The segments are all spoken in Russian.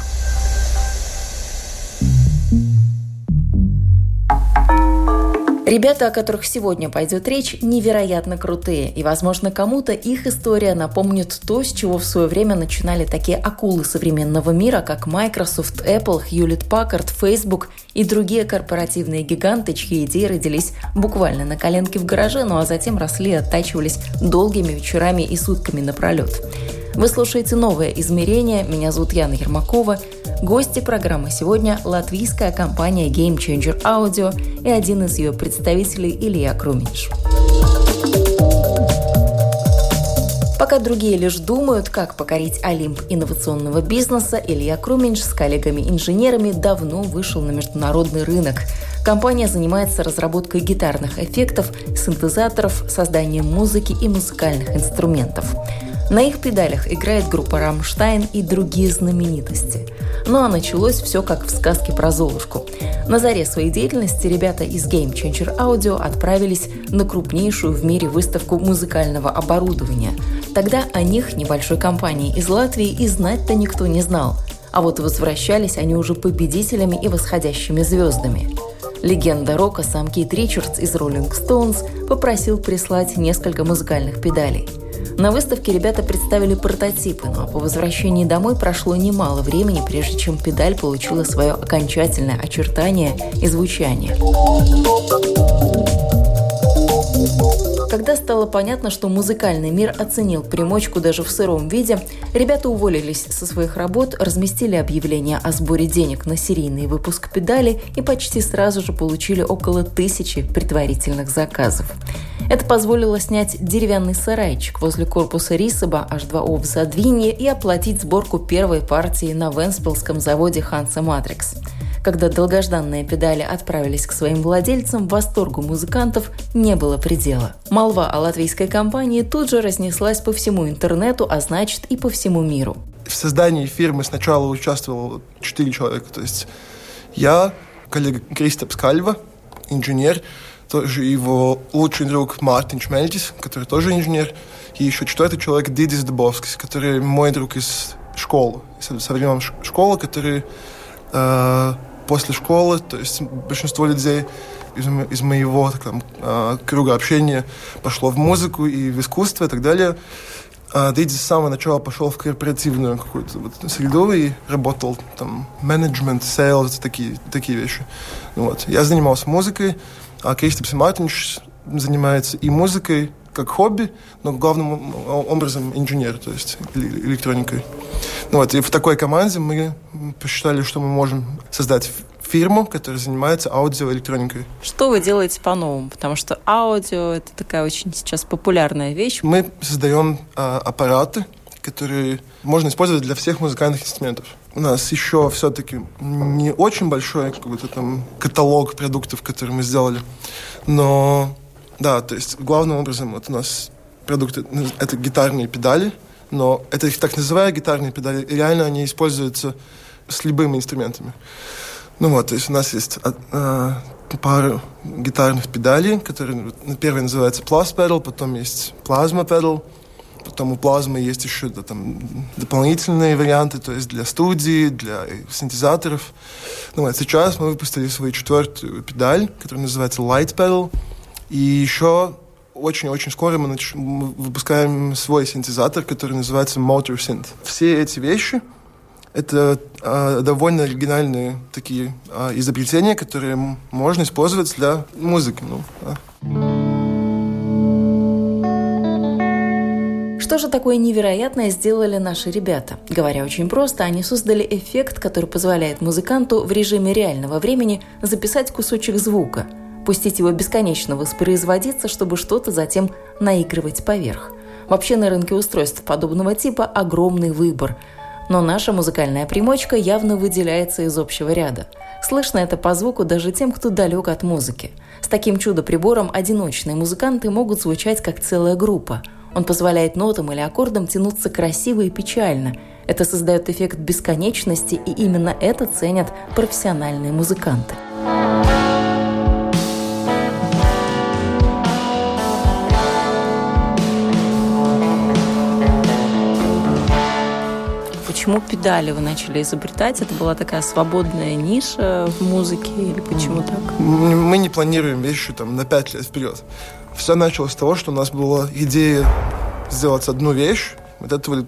– Ребята, о которых сегодня пойдет речь, невероятно крутые, и, возможно, кому-то их история напомнит то, с чего в свое время начинали такие акулы современного мира, как Microsoft, Apple, Hewlett Packard, Facebook и другие корпоративные гиганты, чьи идеи родились буквально на коленке в гараже, ну а затем росли и оттачивались долгими вечерами и сутками напролет. Вы слушаете «Новое измерение». Меня зовут Яна Ермакова. Гости программы сегодня – латвийская компания Game Changer Audio и один из ее представителей Илья Крумич. Пока другие лишь думают, как покорить Олимп инновационного бизнеса, Илья Круминч с коллегами-инженерами давно вышел на международный рынок. Компания занимается разработкой гитарных эффектов, синтезаторов, созданием музыки и музыкальных инструментов. На их педалях играет группа «Рамштайн» и другие знаменитости. Ну а началось все как в сказке про Золушку. На заре своей деятельности ребята из Game Changer Audio отправились на крупнейшую в мире выставку музыкального оборудования. Тогда о них, небольшой компании из Латвии, и знать-то никто не знал. А вот возвращались они уже победителями и восходящими звездами. Легенда рока сам Кит Ричардс из Rolling Stones попросил прислать несколько музыкальных педалей – на выставке ребята представили прототипы, но по возвращении домой прошло немало времени, прежде чем педаль получила свое окончательное очертание и звучание. Когда стало понятно, что музыкальный мир оценил примочку даже в сыром виде, ребята уволились со своих работ, разместили объявление о сборе денег на серийный выпуск педали и почти сразу же получили около тысячи предварительных заказов. Это позволило снять деревянный сарайчик возле корпуса Рисаба H2O в Задвинье и оплатить сборку первой партии на Венспилском заводе Ханса Матрикс. Когда долгожданные педали отправились к своим владельцам, восторгу музыкантов не было предела. Молва о латвийской компании тут же разнеслась по всему интернету, а значит и по всему миру. В создании фирмы сначала участвовало четыре человека. То есть я, коллега Кристопс Кальва, инженер, тоже его лучший друг Мартин Шмельтис, который тоже инженер, и еще четвертый человек Дидис Дубовскис, который мой друг из школы, со времен школы, который э, после школы, то есть большинство людей из, из моего там, э, круга общения пошло в музыку и в искусство и так далее. А Дэйди с самого начала пошел в корпоративную какую-то вот среду и работал там менеджмент, sales, такие, такие вещи. Вот. Я занимался музыкой, а Кристопс Мартинш занимается и музыкой, как хобби, но главным образом инженер, то есть электроникой. Ну вот, и в такой команде мы посчитали, что мы можем создать фирму, которая занимается аудиоэлектроникой. Что вы делаете по-новому? Потому что аудио – это такая очень сейчас популярная вещь. Мы создаем а, аппараты, которые можно использовать для всех музыкальных инструментов. У нас еще все-таки не очень большой какой-то там каталог продуктов, которые мы сделали, но да, то есть главным образом вот у нас продукты это гитарные педали, но это их так называемые гитарные педали, и реально они используются с любыми инструментами. Ну вот, то есть у нас есть э, пара гитарных педалей, которые первая называется Plus Pedal, потом есть Plasma Pedal, потом у плазмы есть еще да, там, дополнительные варианты, то есть для студии, для синтезаторов. Ну вот, сейчас мы выпустили свою четвертую педаль, которая называется Light Pedal, и еще очень-очень скоро мы, нач... мы выпускаем свой синтезатор, который называется Motor Synth. Все эти вещи — это э, довольно оригинальные такие э, изобретения, которые можно использовать для музыки. Ну, да. Что же такое невероятное сделали наши ребята? Говоря очень просто, они создали эффект, который позволяет музыканту в режиме реального времени записать кусочек звука – пустить его бесконечно воспроизводиться, чтобы что-то затем наигрывать поверх. Вообще на рынке устройств подобного типа огромный выбор. Но наша музыкальная примочка явно выделяется из общего ряда. Слышно это по звуку даже тем, кто далек от музыки. С таким чудо-прибором одиночные музыканты могут звучать как целая группа. Он позволяет нотам или аккордам тянуться красиво и печально. Это создает эффект бесконечности, и именно это ценят профессиональные музыканты. Почему педали вы начали изобретать? Это была такая свободная ниша в музыке или почему так? Мы не планируем вещи там на пять лет вперед. Все началось с того, что у нас была идея сделать одну вещь, вот эту вот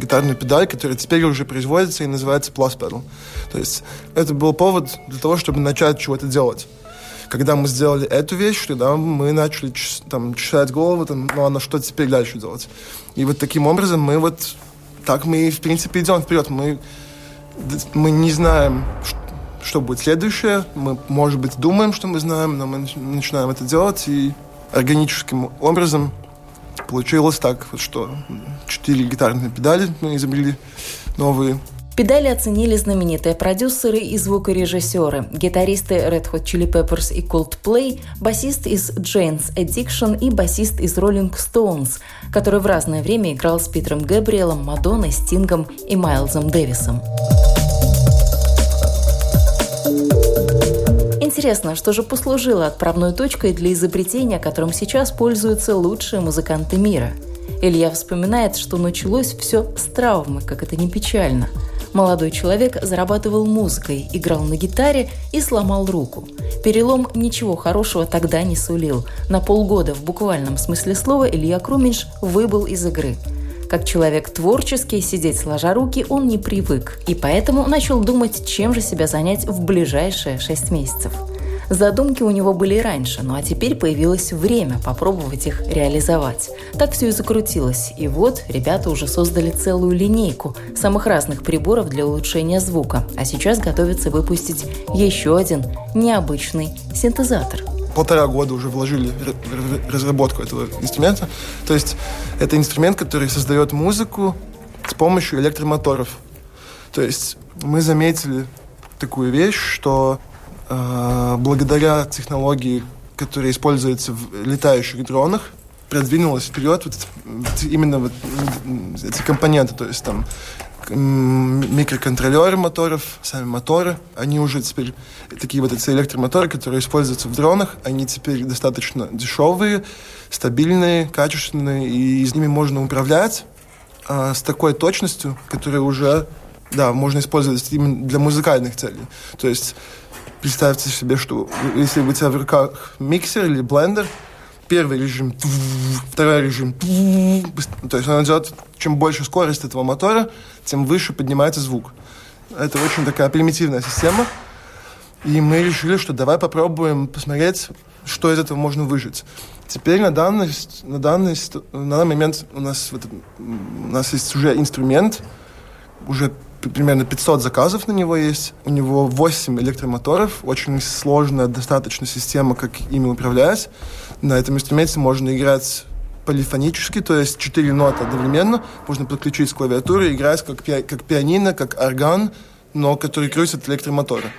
гитарную педаль, которая теперь уже производится и называется Plus Pedal. То есть это был повод для того, чтобы начать чего-то делать. Когда мы сделали эту вещь, тогда мы начали там, чесать голову, там, ну а на что теперь дальше делать. И вот таким образом мы вот так мы, в принципе, идем вперед. Мы, мы не знаем, что будет следующее. Мы, может быть, думаем, что мы знаем, но мы начинаем это делать, и органическим образом получилось так, что четыре гитарные педали мы изобрели новые – Педали оценили знаменитые продюсеры и звукорежиссеры, гитаристы Red Hot Chili Peppers и Coldplay, басист из Jane's Addiction и басист из Rolling Stones, который в разное время играл с Питером Габриэлом, Мадонной, Стингом и Майлзом Дэвисом. Интересно, что же послужило отправной точкой для изобретения, которым сейчас пользуются лучшие музыканты мира? Илья вспоминает, что началось все с травмы, как это не печально – Молодой человек зарабатывал музыкой, играл на гитаре и сломал руку. Перелом ничего хорошего тогда не сулил. На полгода в буквальном смысле слова Илья Круминш выбыл из игры. Как человек творческий, сидеть сложа руки он не привык, и поэтому начал думать, чем же себя занять в ближайшие шесть месяцев – Задумки у него были и раньше, ну а теперь появилось время попробовать их реализовать. Так все и закрутилось. И вот ребята уже создали целую линейку самых разных приборов для улучшения звука, а сейчас готовятся выпустить еще один необычный синтезатор полтора года уже вложили в разработку этого инструмента. То есть это инструмент, который создает музыку с помощью электромоторов. То есть мы заметили такую вещь, что Э, благодаря технологии, которая используется в летающих дронах, продвинулась вперед вот, именно вот эти компоненты, то есть там микроконтроллеры моторов, сами моторы, они уже теперь такие вот эти электромоторы, которые используются в дронах, они теперь достаточно дешевые, стабильные, качественные, и с ними можно управлять а, с такой точностью, которая уже, да, можно использовать именно для музыкальных целей. То есть представьте себе, что если у тебя в руках миксер или блендер, первый режим, второй режим, то есть он идет, чем больше скорость этого мотора, тем выше поднимается звук. Это очень такая примитивная система. И мы решили, что давай попробуем посмотреть, что из этого можно выжить. Теперь на данный, на данный, на данный момент у нас, вот, у нас есть уже инструмент, уже примерно 500 заказов на него есть. У него 8 электромоторов, очень сложная достаточно система, как ими управлять. На этом инструменте можно играть полифонически, то есть 4 ноты одновременно. Можно подключить с клавиатуры, играть как, пи как пианино, как орган, но который крутит электромоторы.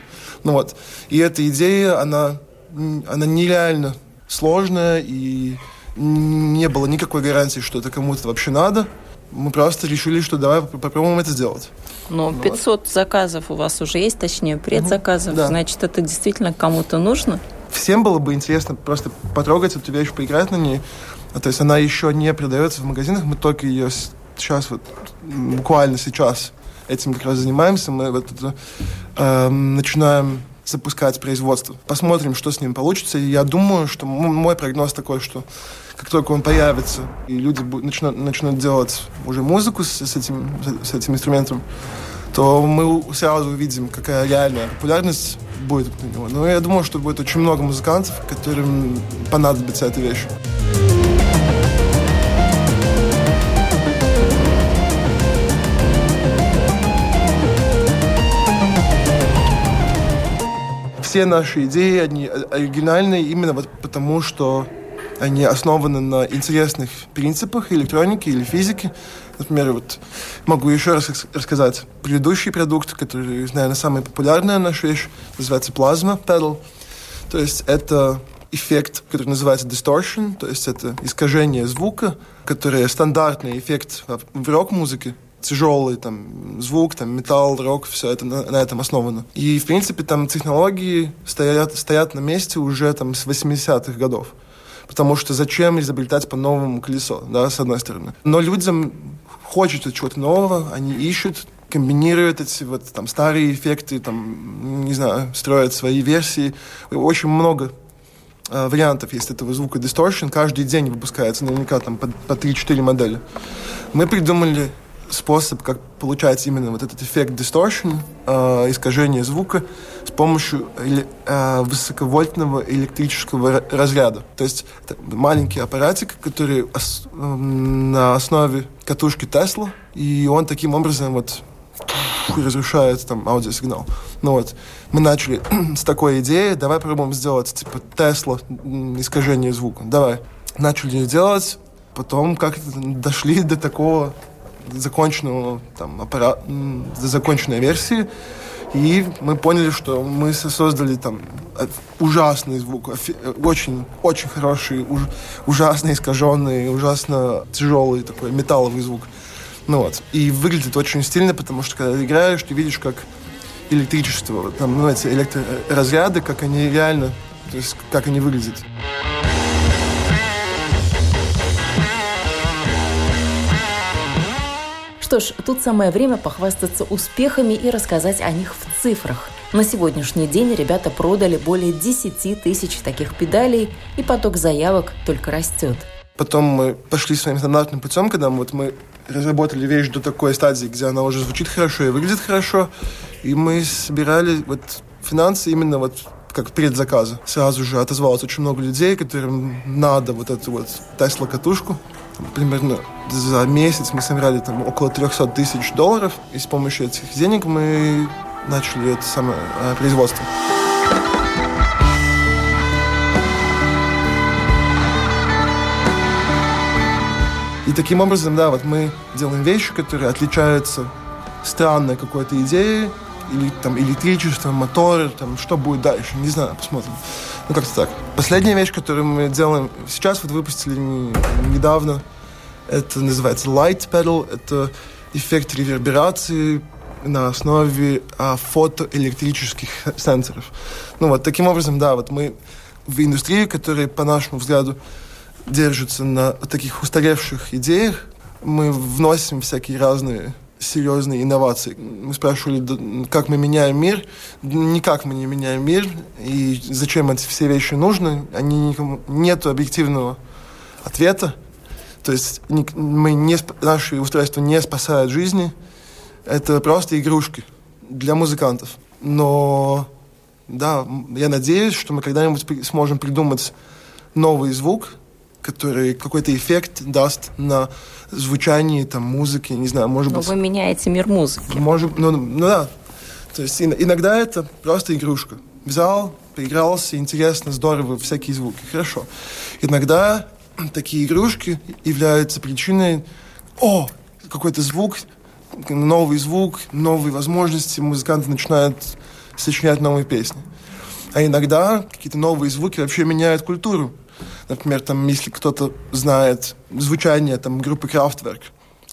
Ну вот. И эта идея, она, она нереально сложная, и не было никакой гарантии, что это кому-то вообще надо. Мы просто решили, что давай попробуем это сделать. Но 500 вот. заказов у вас уже есть, точнее, предзаказов. Да. Значит, это действительно кому-то нужно? Всем было бы интересно просто потрогать эту вещь, поиграть на ней. А, то есть она еще не продается в магазинах, мы только ее сейчас, вот, буквально сейчас этим как раз занимаемся. Мы вот э, начинаем запускать производство. Посмотрим, что с ним получится. И я думаю, что мой прогноз такой, что как только он появится, и люди начнут, начнут делать уже музыку с, с, этим, с этим инструментом, то мы сразу увидим, какая реальная популярность будет у него. Но я думаю, что будет очень много музыкантов, которым понадобится эта вещь. Все наши идеи, они оригинальные именно вот потому, что они основаны на интересных принципах электроники или физики. Например, вот могу еще раз рассказать. Предыдущий продукт, который, наверное, самая популярная наша вещь, называется плазма pedal. То есть это эффект, который называется distortion, то есть это искажение звука, который стандартный эффект в рок-музыке, тяжелый там звук, там металл, рок, все это на, на этом основано. И, в принципе, там технологии стоят, стоят на месте уже там с 80-х годов. Потому что зачем изобретать по-новому колесо, да, с одной стороны. Но людям хочется чего-то нового, они ищут, комбинируют эти вот там старые эффекты, там, не знаю, строят свои версии. Очень много э, вариантов есть этого звука distortion. Каждый день выпускается наверняка там по, по 3-4 модели. Мы придумали способ, как получать именно вот этот эффект distortion, э, искажение звука с помощью э, высоковольтного электрического разряда. То есть это маленький аппаратик, который ос, э, на основе катушки Тесла, и он таким образом вот разрушает там аудиосигнал. Ну вот, мы начали с такой идеи, давай попробуем сделать типа Тесла искажение звука. Давай. Начали делать, потом как-то дошли до такого законченного там, аппарат, законченной версии. И мы поняли, что мы создали там ужасный звук, очень, очень хороший, уж, ужасно искаженный, ужасно тяжелый такой металловый звук. Ну вот. И выглядит очень стильно, потому что когда ты играешь, ты видишь, как электричество, там, ну, эти электроразряды, как они реально, то есть как они выглядят. Что ж, тут самое время похвастаться успехами и рассказать о них в цифрах. На сегодняшний день ребята продали более 10 тысяч таких педалей, и поток заявок только растет. Потом мы пошли своим стандартным путем, когда мы, вот мы разработали вещь до такой стадии, где она уже звучит хорошо и выглядит хорошо, и мы собирали вот финансы именно вот как предзаказа. Сразу же отозвалось очень много людей, которым надо вот эту вот Тесла-катушку, примерно за месяц мы собрали там около 300 тысяч долларов, и с помощью этих денег мы начали это самое э, производство. И таким образом, да, вот мы делаем вещи, которые отличаются странной какой-то идеей, или там электричество, моторы, там, что будет дальше, не знаю, посмотрим. Ну, как-то так. Последняя вещь, которую мы делаем сейчас, вот выпустили недавно, это называется Light Pedal, это эффект реверберации на основе а, фотоэлектрических сенсоров. Ну вот таким образом, да, вот мы в индустрии, которая, по нашему взгляду, держится на таких устаревших идеях, мы вносим всякие разные серьезные инновации. Мы спрашивали, как мы меняем мир. Никак мы не меняем мир. И зачем эти все вещи нужны? Они никому... Нет объективного ответа. То есть мы не, наши устройства не спасают жизни. Это просто игрушки для музыкантов. Но да, я надеюсь, что мы когда-нибудь сможем придумать новый звук, который какой-то эффект даст на звучании там музыки, не знаю, может Но быть... вы меняете мир музыки. Может, ну, ну да. То есть иногда это просто игрушка. Взял, поигрался, интересно, здорово, всякие звуки, хорошо. Иногда такие игрушки являются причиной, о, какой-то звук, новый звук, новые возможности, музыканты начинают сочинять новые песни. А иногда какие-то новые звуки вообще меняют культуру. Например, там, если кто-то знает звучание там, группы Kraftwerk,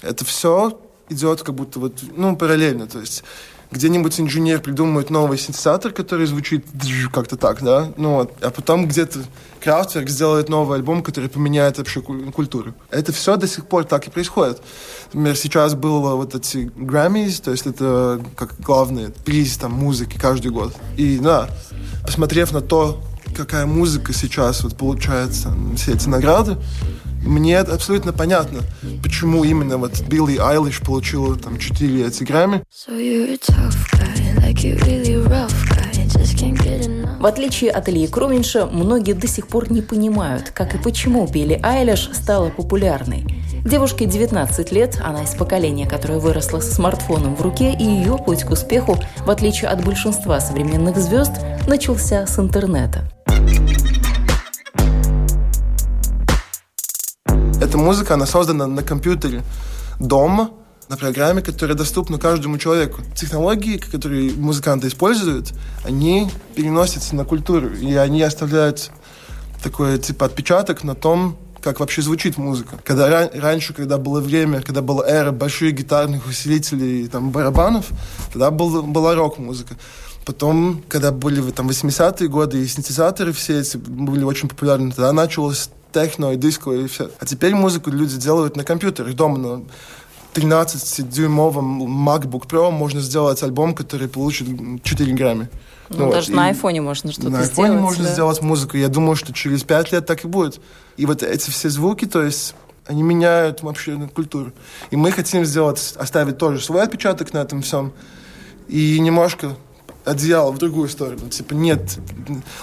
это все идет как будто вот, ну, параллельно. То есть где-нибудь инженер придумывает новый синтезатор, который звучит как-то так, да, ну вот, а потом где-то Крафтверк сделает новый альбом, который поменяет вообще культуру. Это все до сих пор так и происходит. Например, сейчас было вот эти Grammys, то есть это как главный приз там музыки каждый год. И да, посмотрев на то, какая музыка сейчас вот получается, все эти награды, мне абсолютно понятно, почему именно вот Билли Айлиш получила там 4 эти Грэмми. В отличие от Ильи Круменьша, многие до сих пор не понимают, как и почему Билли Айлиш стала популярной. Девушке 19 лет, она из поколения, которое выросло со смартфоном в руке, и ее путь к успеху, в отличие от большинства современных звезд, начался с интернета. Эта музыка, она создана на компьютере дома, на программе, которая доступна каждому человеку. Технологии, которые музыканты используют, они переносятся на культуру, и они оставляют такой, типа, отпечаток на том, как вообще звучит музыка. Когда ран, раньше, когда было время, когда была эра больших гитарных усилителей и там барабанов, тогда был, была рок-музыка. Потом, когда были там 80-е годы и синтезаторы все эти были очень популярны, тогда началось техно и диско и все. А теперь музыку люди делают на компьютерах дома, на 13-дюймовом MacBook Pro можно сделать альбом, который получит 4 грамма. Ну, ну даже вот. на айфоне можно что-то сделать. На айфоне можно да? сделать музыку. Я думаю, что через 5 лет так и будет. И вот эти все звуки, то есть они меняют вообще культуру. И мы хотим сделать, оставить тоже свой отпечаток на этом всем. И немножко одеяло в другую сторону. Типа, нет,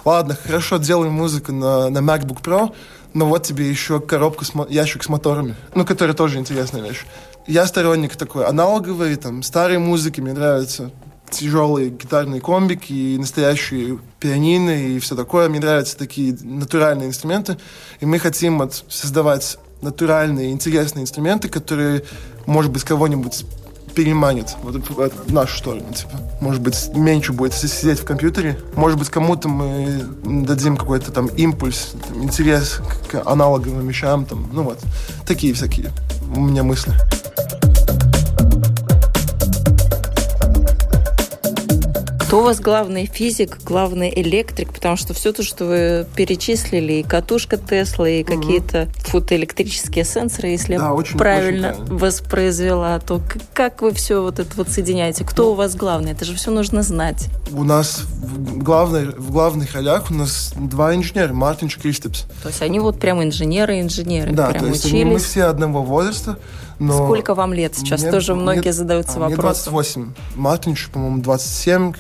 ладно, хорошо, делаем музыку на, на MacBook Pro, но вот тебе еще коробка, с, ящик с моторами, ну, который тоже интересная вещь. Я сторонник такой аналоговой, там, старой музыки, мне нравятся тяжелые гитарные комбики и настоящие пианины и все такое. Мне нравятся такие натуральные инструменты. И мы хотим вот создавать натуральные, интересные инструменты, которые, может быть, кого-нибудь переманит вот, в нашу сторону. Типа. Может быть, меньше будет сидеть в компьютере. Может быть, кому-то мы дадим какой-то там импульс, там, интерес к аналоговым вещам. Там, ну вот, такие всякие у меня мысли. Кто у вас главный физик, главный электрик? Потому что все то, что вы перечислили, и катушка Тесла, и угу. какие-то фотоэлектрические сенсоры, если да, я правильно очень воспроизвела, то как вы все вот это вот соединяете? Кто ну, у вас главный? Это же все нужно знать. У нас в, главной, в главных ролях у нас два инженера, Мартин и Кристепс. То есть они вот прям инженеры-инженеры, да, прям то есть учились. мы все одного возраста, но Сколько вам лет сейчас? Мне, Тоже многие мне, задаются а, вопросом. Мне 28. Мартинч, по-моему, 27.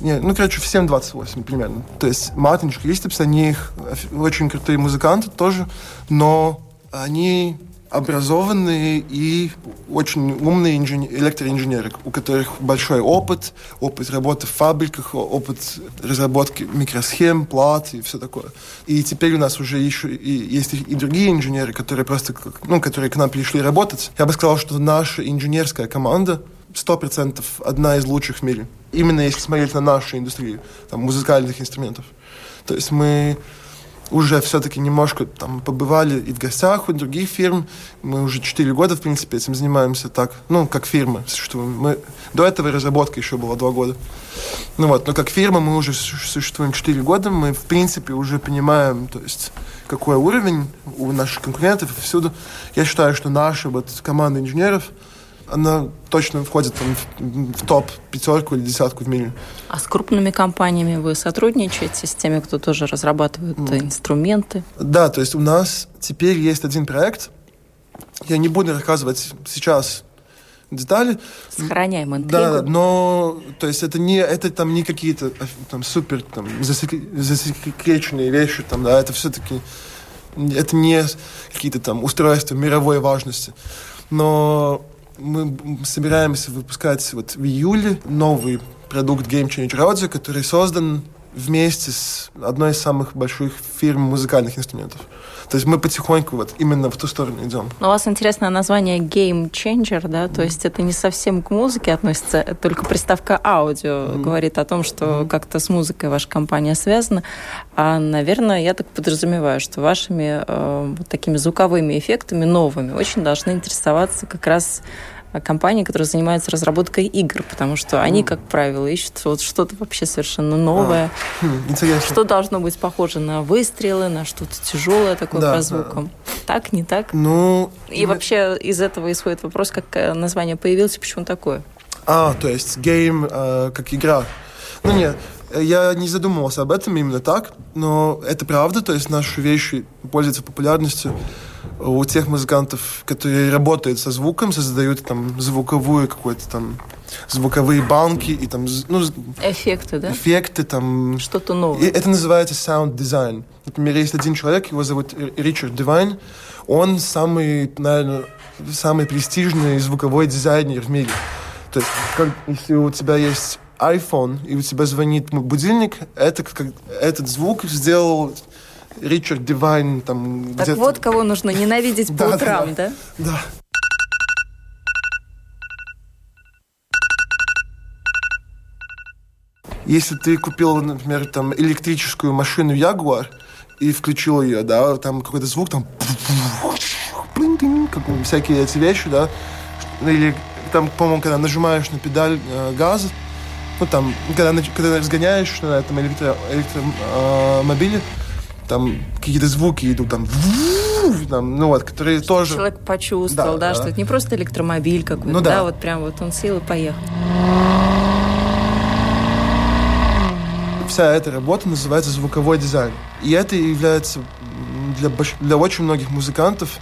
Не, ну, короче, всем 28 примерно. То есть Мартинч, Кристипс, они их очень крутые музыканты тоже, но они образованные и очень умные инженер, электроинженеры, у которых большой опыт, опыт работы в фабриках, опыт разработки микросхем, плат и все такое. И теперь у нас уже еще и, есть и другие инженеры, которые просто, ну, которые к нам пришли работать. Я бы сказал, что наша инженерская команда сто процентов одна из лучших в мире. Именно если смотреть на нашу индустрию, там, музыкальных инструментов. То есть мы уже все-таки немножко там побывали и в гостях у других фирм. Мы уже 4 года, в принципе, этим занимаемся так, ну, как фирма существуем. Мы, до этого разработка еще была 2 года. Ну вот, но как фирма мы уже существуем 4 года, мы, в принципе, уже понимаем, то есть, какой уровень у наших конкурентов всюду. Я считаю, что наша вот команда инженеров – она точно входит там, в, топ пятерку или десятку в мире. А с крупными компаниями вы сотрудничаете, с теми, кто тоже разрабатывает mm. инструменты? Да, то есть у нас теперь есть один проект. Я не буду рассказывать сейчас детали. Сохраняем интригу. Да, но то есть это не это там не какие-то там супер там засекреченные вещи там, да, это все-таки это не какие-то там устройства мировой важности. Но мы собираемся выпускать вот в июле новый продукт Game Changer Audio, который создан вместе с одной из самых больших фирм музыкальных инструментов. То есть мы потихоньку вот именно в ту сторону идем. Но у вас интересное название Game Changer, да? То есть это не совсем к музыке относится, только приставка аудио mm-hmm. говорит о том, что mm-hmm. как-то с музыкой ваша компания связана. А, наверное, я так подразумеваю, что вашими э, вот такими звуковыми эффектами новыми очень должны интересоваться как раз компании, которые занимаются разработкой игр, потому что они, как правило, ищут вот что-то вообще совершенно новое. А, хм, интересно. Что должно быть похоже на выстрелы, на что-то тяжелое такое да, по звукам. Да. Так, не так? Ну... И я... вообще из этого исходит вопрос, как э, название появилось, почему такое? А, то есть гейм э, как игра. Ну нет, я не задумывался об этом именно так, но это правда, то есть наши вещи пользуются популярностью у тех музыкантов, которые работают со звуком, создают там звуковую какой-то там звуковые банки и там ну, эффекты, да? Эффекты там. Что-то новое. И это называется sound design. Например, есть один человек, его зовут Ричард Дивайн, он самый, наверное, самый престижный звуковой дизайнер в мире. То есть, как, если у тебя есть iPhone и у тебя звонит будильник, это как этот звук сделал Ричард Дивайн там Так вот кого нужно ненавидеть по утрам, да? Да. Если ты купил, например, там электрическую машину Jaguar, и включил ее, да, там какой-то звук, там как всякие эти вещи, да, или там, по-моему, когда нажимаешь на педаль э, газа, ну, там, когда, когда разгоняешь на этом электро, электромобиле, э, там какие-то звуки идут, там, там ну вот, которые Что тоже... Человек почувствовал, да, Да, что да. это не просто электромобиль какой-то, Ну да. да. вот прям вот он сел и поехал. Вся эта работа называется звуковой дизайн. И это является для, для очень многих музыкантов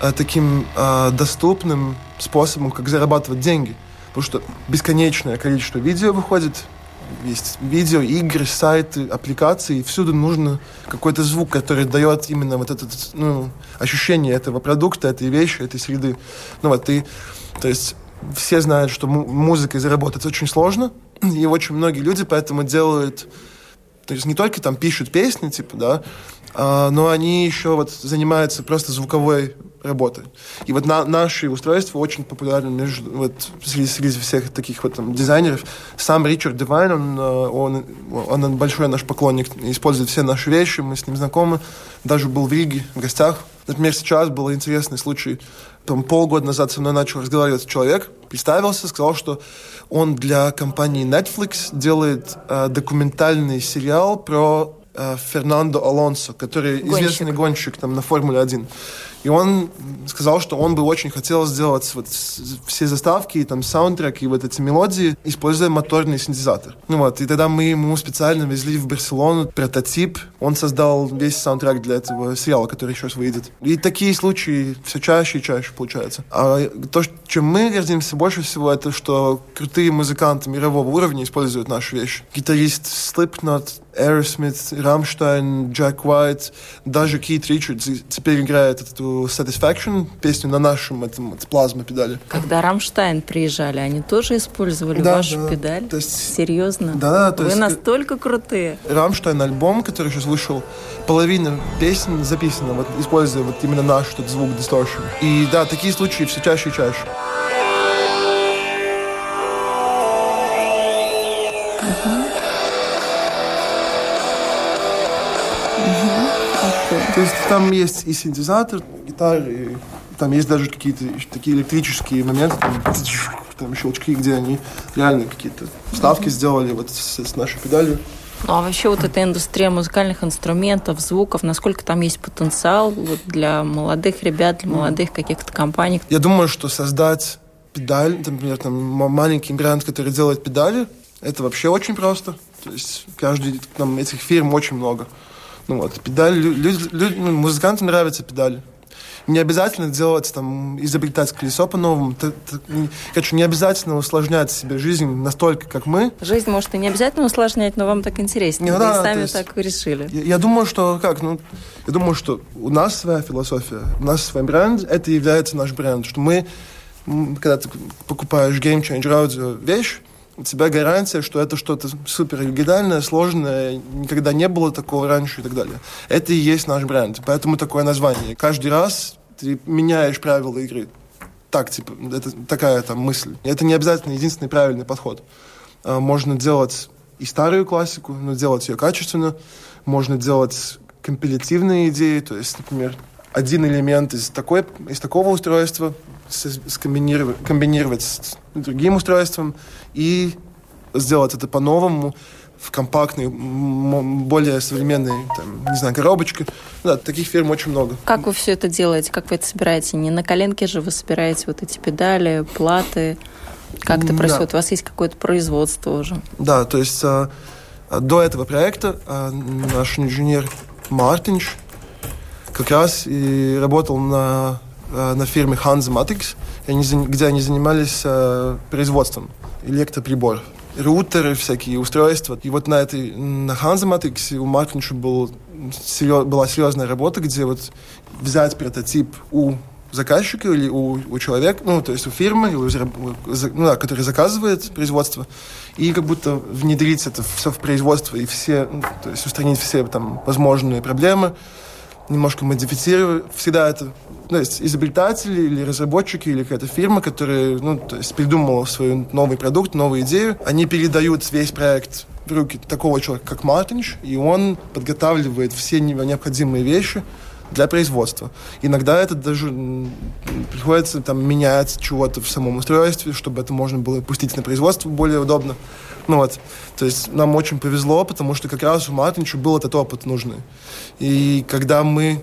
э, таким э, доступным способом, как зарабатывать деньги. Потому что бесконечное количество видео выходит, есть видео, игры, сайты, аппликации, всюду нужно какой-то звук, который дает именно вот это ну, ощущение этого продукта, этой вещи, этой среды. Ну вот, и, то есть все знают, что му- музыкой заработать очень сложно, и очень многие люди поэтому делают то есть не только там пишут песни, типа, да, но они еще вот занимаются просто звуковой работой. И вот на, наши устройства очень популярны между, вот, среди, среди всех таких вот там, дизайнеров. Сам Ричард Девайн, он, э, он, он большой наш поклонник, использует все наши вещи, мы с ним знакомы. Даже был в Риге в гостях. Например, сейчас был интересный случай. Там, полгода назад со мной начал разговаривать человек, представился, сказал, что он для компании Netflix делает э, документальный сериал про Фернандо Алонсо, который Гонщик. известный гонщик там, на Формуле-1. И он сказал, что он бы очень хотел сделать вот все заставки, и там саундтрек, и вот эти мелодии, используя моторный синтезатор. Ну вот, и тогда мы ему специально везли в Барселону прототип. Он создал весь саундтрек для этого сериала, который сейчас выйдет. И такие случаи все чаще и чаще получаются. А то, чем мы гордимся больше всего, это что крутые музыканты мирового уровня используют наши вещи. Гитарист Slipknot, Aerosmith, Rammstein, Джек Уайт, даже Кит Ричардс теперь играет эту Satisfaction, песню на нашем этом вот, плазма педали. Когда Рамштайн приезжали, они тоже использовали Да, вашу да. педаль? То есть- Серьезно? Да, то Вы есть- настолько крутые. Рамштайн альбом, который сейчас вышел, половина песен записана, вот, используя вот именно наш этот звук distortion. И да, такие случаи все чаще и чаще. Там есть и синтезатор, гитары, и там есть даже какие-то такие электрические моменты, там, там щелчки, где они реально какие-то вставки сделали вот с, с нашей педалью. Ну а вообще вот эта индустрия музыкальных инструментов, звуков, насколько там есть потенциал вот для молодых ребят, для молодых каких-то компаний? Я думаю, что создать педаль, например, там маленький бренд, который делает педали, это вообще очень просто. То есть каждый, там этих фирм очень много. Ну вот, педаль, лю- люди- люди- ну, музыкантам нравятся педали. Не обязательно делать, там, изобретать колесо по-новому. Короче, не обязательно усложнять себе жизнь настолько, как мы. Жизнь может и не обязательно усложнять, но вам так интереснее. Ну Вы да, сами есть- так решили. Я, я думаю, что как, ну, я думаю, что у нас своя философия, у нас свой бренд, это является наш бренд, что мы, когда ты покупаешь Game Changer Audio вещь, у тебя гарантия, что это что-то супер оригинальное, сложное, никогда не было такого раньше и так далее. Это и есть наш бренд, поэтому такое название. Каждый раз ты меняешь правила игры. Так, типа, это такая там мысль. Это не обязательно единственный правильный подход. А, Можно делать и старую классику, но делать ее качественно. Можно делать компилятивные идеи, то есть, например, один элемент из, такой, из такого устройства скомбинировать, комбинировать с другим устройством и сделать это по-новому в компактной, более современной, там, не знаю, коробочке. Да, таких фирм очень много. Как вы все это делаете? Как вы это собираете? Не на коленке же вы собираете вот эти педали, платы? Как это Да. происходит? У вас есть какое-то производство уже? Да, то есть а, а, до этого проекта а, наш инженер Мартинш как раз и работал на, а, на фирме они зан- где они занимались а, производством электроприборов. Рутеры, всякие устройства. И вот на этой, на Hansa Matix у Мартинша был, серьё- была серьезная работа, где вот взять прототип у заказчика или у, у человека, ну, то есть у фирмы, или у ну, да, который заказывает производство, и как будто внедрить это все в производство и все, ну, то есть устранить все там возможные проблемы, немножко модифицировать. Всегда это, ну, то есть изобретатели или разработчики или какая-то фирма, которая, ну, то есть придумала свой новый продукт, новую идею, они передают весь проект в руки такого человека, как Мартинш, и он подготавливает все необходимые вещи для производства. Иногда это даже приходится там, менять чего-то в самом устройстве, чтобы это можно было пустить на производство более удобно. Ну вот, то есть нам очень повезло, потому что как раз у Мартинча был этот опыт нужный. И когда мы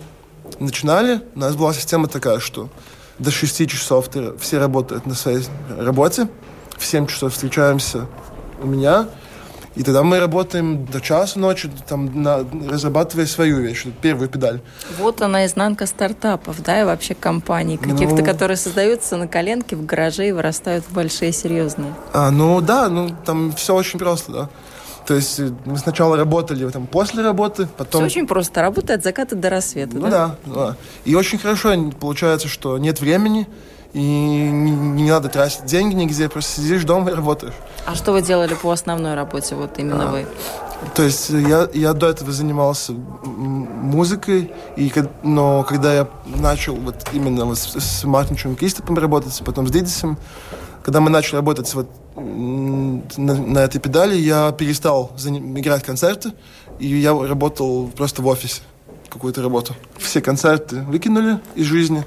начинали, у нас была система такая, что до 6 часов все работают на своей работе, в 7 часов встречаемся у меня, и тогда мы работаем до часа ночи, там, на, разрабатывая свою вещь, первую педаль. Вот она изнанка стартапов, да, и вообще компаний каких-то, ну, которые создаются на коленке в гараже и вырастают в большие, серьезные. А, ну да, ну там все очень просто, да. То есть э, мы сначала работали там, после работы, потом... Все очень просто. Работа от заката до рассвета, ну, да? да? да. И очень хорошо получается, что нет времени, и не, не надо тратить деньги нигде, просто сидишь дома и работаешь. А что вы делали по основной работе, вот именно а, вы? То есть я, я до этого занимался музыкой, и, но когда я начал вот именно вот с, с Мартинчем Кристопом работать, потом с Дидисом, когда мы начали работать вот на, на этой педали, я перестал играть концерты, и я работал просто в офисе какую-то работу. Все концерты выкинули из жизни,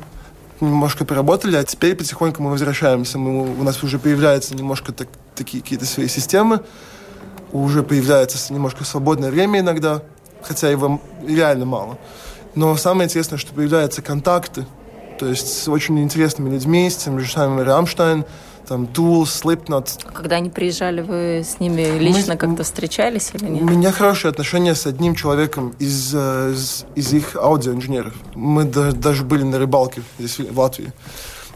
немножко поработали, а теперь потихоньку мы возвращаемся. Мы, у нас уже появляются немножко так, такие какие-то свои системы, уже появляется немножко свободное время иногда, хотя его реально мало. Но самое интересное, что появляются контакты, то есть с очень интересными людьми, с тем же самым Рамштайн, там Tools, Slipknot. Когда они приезжали, вы с ними лично Мы, как-то встречались или нет? У меня хорошие отношения с одним человеком из, э, из, из их аудиоинженеров. Мы да, даже были на рыбалке здесь, в Латвии.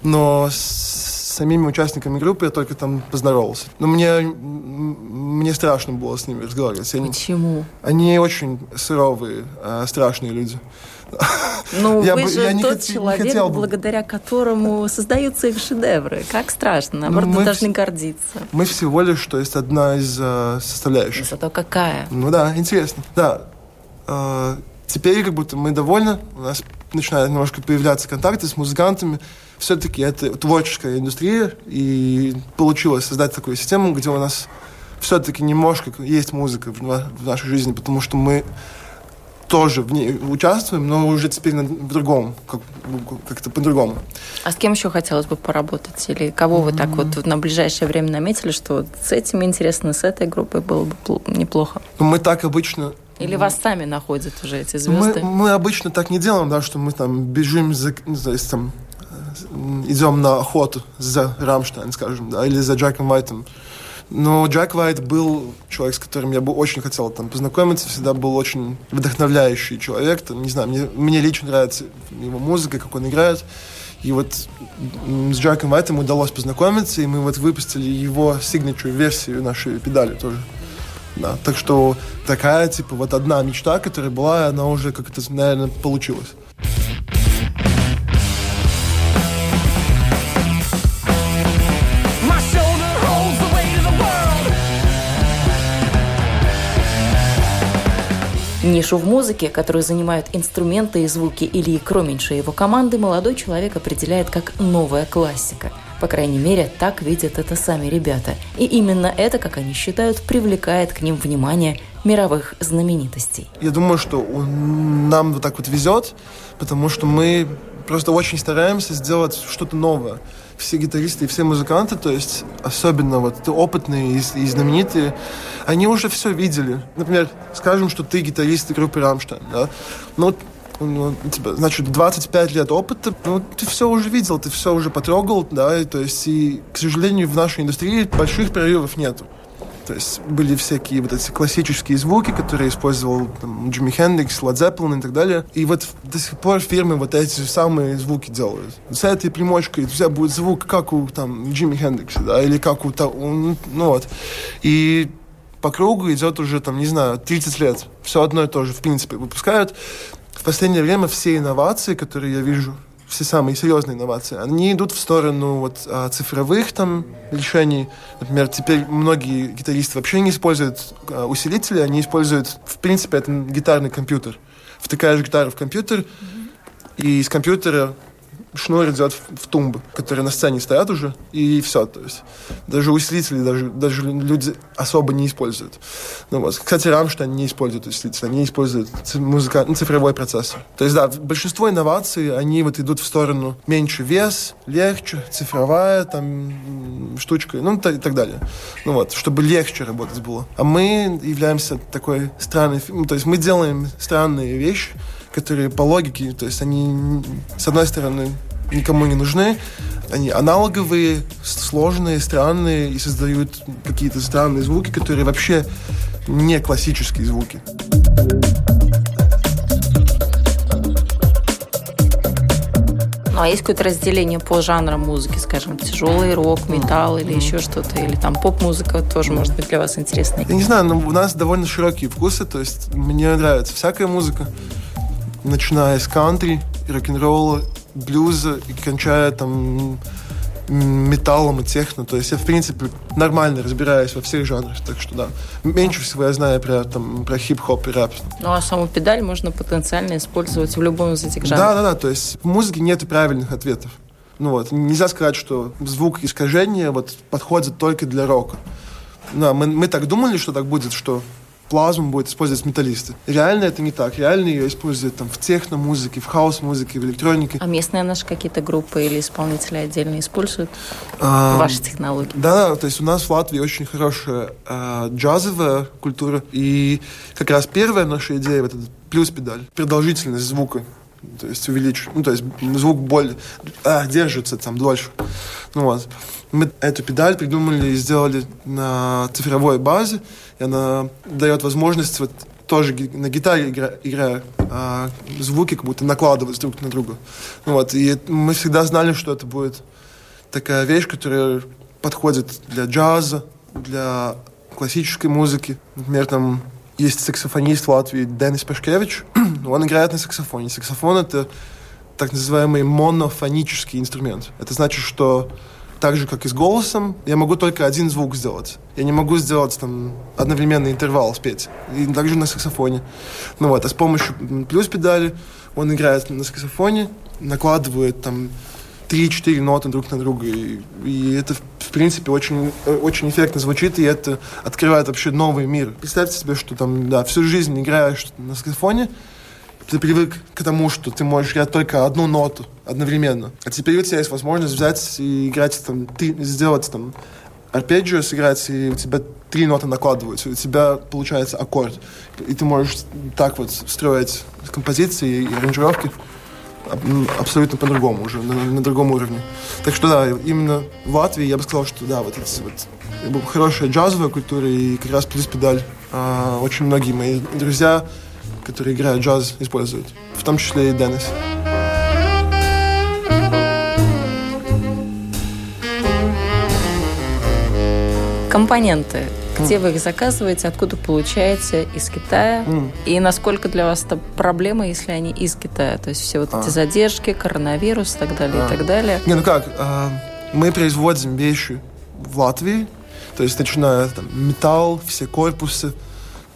Но с самими участниками группы я только там поздоровался. Но мне, мне страшно было с ними разговаривать. Почему? Они, они очень суровые, э, страшные люди. Ну, я вы бы, же я тот не человек, хотел... благодаря которому создаются их шедевры. Как страшно, наоборот, ну, мы должны в... гордиться. Мы всего лишь, то есть одна из э, составляющих. Зато какая? Ну да, интересно. Да. Э, теперь как будто мы довольны, у нас начинают немножко появляться контакты с музыкантами. Все-таки это творческая индустрия, и получилось создать такую систему, где у нас все-таки немножко есть музыка в, нашей жизни, потому что мы тоже в ней участвуем, но уже теперь на, в другом, как, как-то по-другому. А с кем еще хотелось бы поработать? Или кого вы так вот на ближайшее время наметили, что вот с этим интересно, с этой группой было бы неплохо? Ну, мы так обычно или вас сами находят уже эти звезды? Мы, мы обычно так не делаем, да, что мы там бежим за, знаю, там, идем на охоту за Рамштайн, скажем, да, или за Джеком Уайтом. Но Джек Вайт был человек, с которым я бы очень хотел там познакомиться, всегда был очень вдохновляющий человек. Там, не знаю, мне, мне лично нравится его музыка, как он играет. И вот с Джеком Вайтом удалось познакомиться, и мы вот выпустили его signature версию нашей педали тоже. Да, так что такая, типа, вот одна мечта, которая была, она уже как-то, наверное, получилась. Нишу в музыке, которую занимают инструменты и звуки Ильи Кроменьша и его команды, молодой человек определяет как новая классика. По крайней мере, так видят это сами ребята. И именно это, как они считают, привлекает к ним внимание мировых знаменитостей. Я думаю, что нам вот так вот везет, потому что мы просто очень стараемся сделать что-то новое все гитаристы и все музыканты, то есть особенно вот опытные и, и знаменитые, они уже все видели. Например, скажем, что ты гитарист группы «Рамштайн», да? Ну, ну, типа, значит, 25 лет опыта, ну, ты все уже видел, ты все уже потрогал, да, и, то есть, и, к сожалению, в нашей индустрии больших прорывов нету. То есть были всякие вот эти классические звуки, которые использовал там, Джимми Хендрикс, Led Zeppelin и так далее. И вот до сих пор фирмы вот эти самые звуки делают. С этой примочкой у тебя будет звук, как у там Джимми Хендрикса, да, или как у, ну вот. И по кругу идет уже, там, не знаю, 30 лет. Все одно и то же, в принципе, выпускают. В последнее время все инновации, которые я вижу все самые серьезные инновации, они идут в сторону вот, а, цифровых там решений. Например, теперь многие гитаристы вообще не используют а, усилители, они используют, в принципе, это гитарный компьютер. Втыкаешь гитару в компьютер, mm-hmm. и из компьютера шнур идет в, в тумбы, которые на сцене стоят уже, и все. То есть даже усилители даже, даже люди особо не используют. Ну, вот. Кстати, Рамштайн не использует усилители, они используют музыка, ну, цифровой процессор. То есть, да, большинство инноваций, они вот идут в сторону меньше вес, легче, цифровая там штучка, ну, и так далее. Ну вот, чтобы легче работать было. А мы являемся такой странной, ну, то есть мы делаем странные вещи, которые по логике, то есть они, с одной стороны, никому не нужны, они аналоговые, сложные, странные и создают какие-то странные звуки, которые вообще не классические звуки. Ну, а есть какое-то разделение по жанрам музыки, скажем, тяжелый рок, металл или еще что-то, или там поп-музыка тоже может быть для вас интересной? Я не знаю, но у нас довольно широкие вкусы, то есть мне нравится всякая музыка начиная с кантри, рок-н-ролла, блюза и кончая там металлом и техно. То есть я, в принципе, нормально разбираюсь во всех жанрах. Так что да. Меньше всего я знаю про, там, про хип-хоп и рэп. Ну а саму педаль можно потенциально использовать в любом из этих жанров. Да, да, да. То есть в музыке нет правильных ответов. Ну вот, нельзя сказать, что звук искажения вот подходит только для рока. Да, мы, мы так думали, что так будет, что плазму будет использовать металлисты. Реально это не так. Реально ее используют там в техно-музыке, в хаус-музыке, в электронике. А местные наши какие-то группы или исполнители отдельно используют а, ваши технологии? Да, то есть у нас в Латвии очень хорошая а, джазовая культура. И как раз первая наша идея, вот этот Plus-педаль, продолжительность звука то есть увеличивать, ну, то есть звук более, а, держится там дольше. Ну вот. Мы эту педаль придумали и сделали на цифровой базе, и она дает возможность вот тоже на гитаре игра, играя, а, звуки как будто накладываться друг на друга. Вот, и мы всегда знали, что это будет такая вещь, которая подходит для джаза, для классической музыки. Например, там есть саксофонист в Латвии Денис Пашкевич. Он играет на саксофоне. Саксофон — это так называемый монофонический инструмент. Это значит, что так же, как и с голосом, я могу только один звук сделать. Я не могу сделать там одновременный интервал спеть. И также на саксофоне. Ну вот, а с помощью плюс педали он играет на саксофоне, накладывает там 3-4 ноты друг на друга. И, и это, в принципе, очень, очень эффектно звучит, и это открывает вообще новый мир. Представьте себе, что там, да, всю жизнь играешь на саксофоне, ты привык к тому, что ты можешь играть только одну ноту одновременно. А теперь у тебя есть возможность взять и играть там, ты, сделать там арпеджио сыграть, и у тебя три ноты накладываются, у тебя получается аккорд. И ты можешь так вот строить композиции и аранжировки абсолютно по-другому уже, на, на другом уровне. Так что да, именно в Латвии я бы сказал, что да, вот эти вот хорошая джазовая культура и как раз плюс педаль. А, очень многие мои друзья которые играют джаз, используют. В том числе и Деннис. Компоненты. Где вы их заказываете, откуда получаете? Из Китая? Mm. И насколько для вас это проблема, если они из Китая? То есть все вот а. эти задержки, коронавирус и так далее, а. и так далее. Не, ну как, а, мы производим вещи в Латвии, то есть начиная там металл, все корпусы,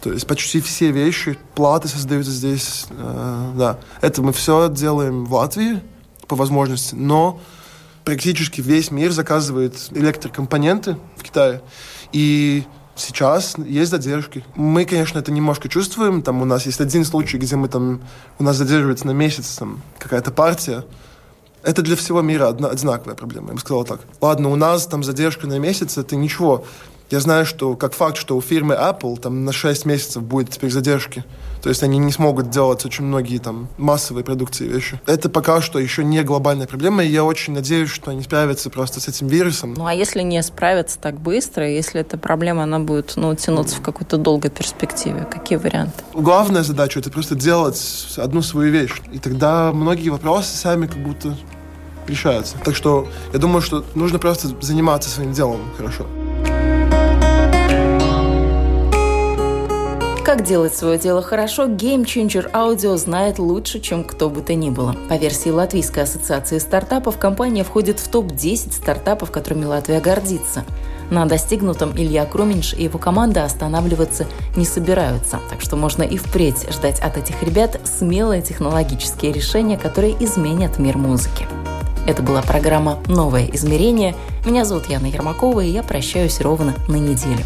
то есть почти все вещи, платы создаются здесь. Э, да. Это мы все делаем в Латвии по возможности, но практически весь мир заказывает электрокомпоненты в Китае. И сейчас есть задержки. Мы, конечно, это немножко чувствуем. Там у нас есть один случай, где мы там, у нас задерживается на месяц там какая-то партия. Это для всего мира одна, одинаковая проблема, я бы сказал так. Ладно, у нас там задержка на месяц, это ничего. Я знаю, что как факт, что у фирмы Apple там на 6 месяцев будет теперь задержки. То есть они не смогут делать очень многие там массовые продукции вещи. Это пока что еще не глобальная проблема, и я очень надеюсь, что они справятся просто с этим вирусом. Ну а если не справятся так быстро, если эта проблема, она будет ну, тянуться в какой-то долгой перспективе, какие варианты? Главная задача — это просто делать одну свою вещь. И тогда многие вопросы сами как будто решаются. Так что я думаю, что нужно просто заниматься своим делом хорошо. Как делать свое дело хорошо, Game Changer Audio знает лучше, чем кто бы то ни было. По версии Латвийской ассоциации стартапов, компания входит в топ-10 стартапов, которыми Латвия гордится. На достигнутом Илья Круменьш и его команда останавливаться не собираются, так что можно и впредь ждать от этих ребят смелые технологические решения, которые изменят мир музыки. Это была программа «Новое измерение». Меня зовут Яна Ермакова, и я прощаюсь ровно на неделю.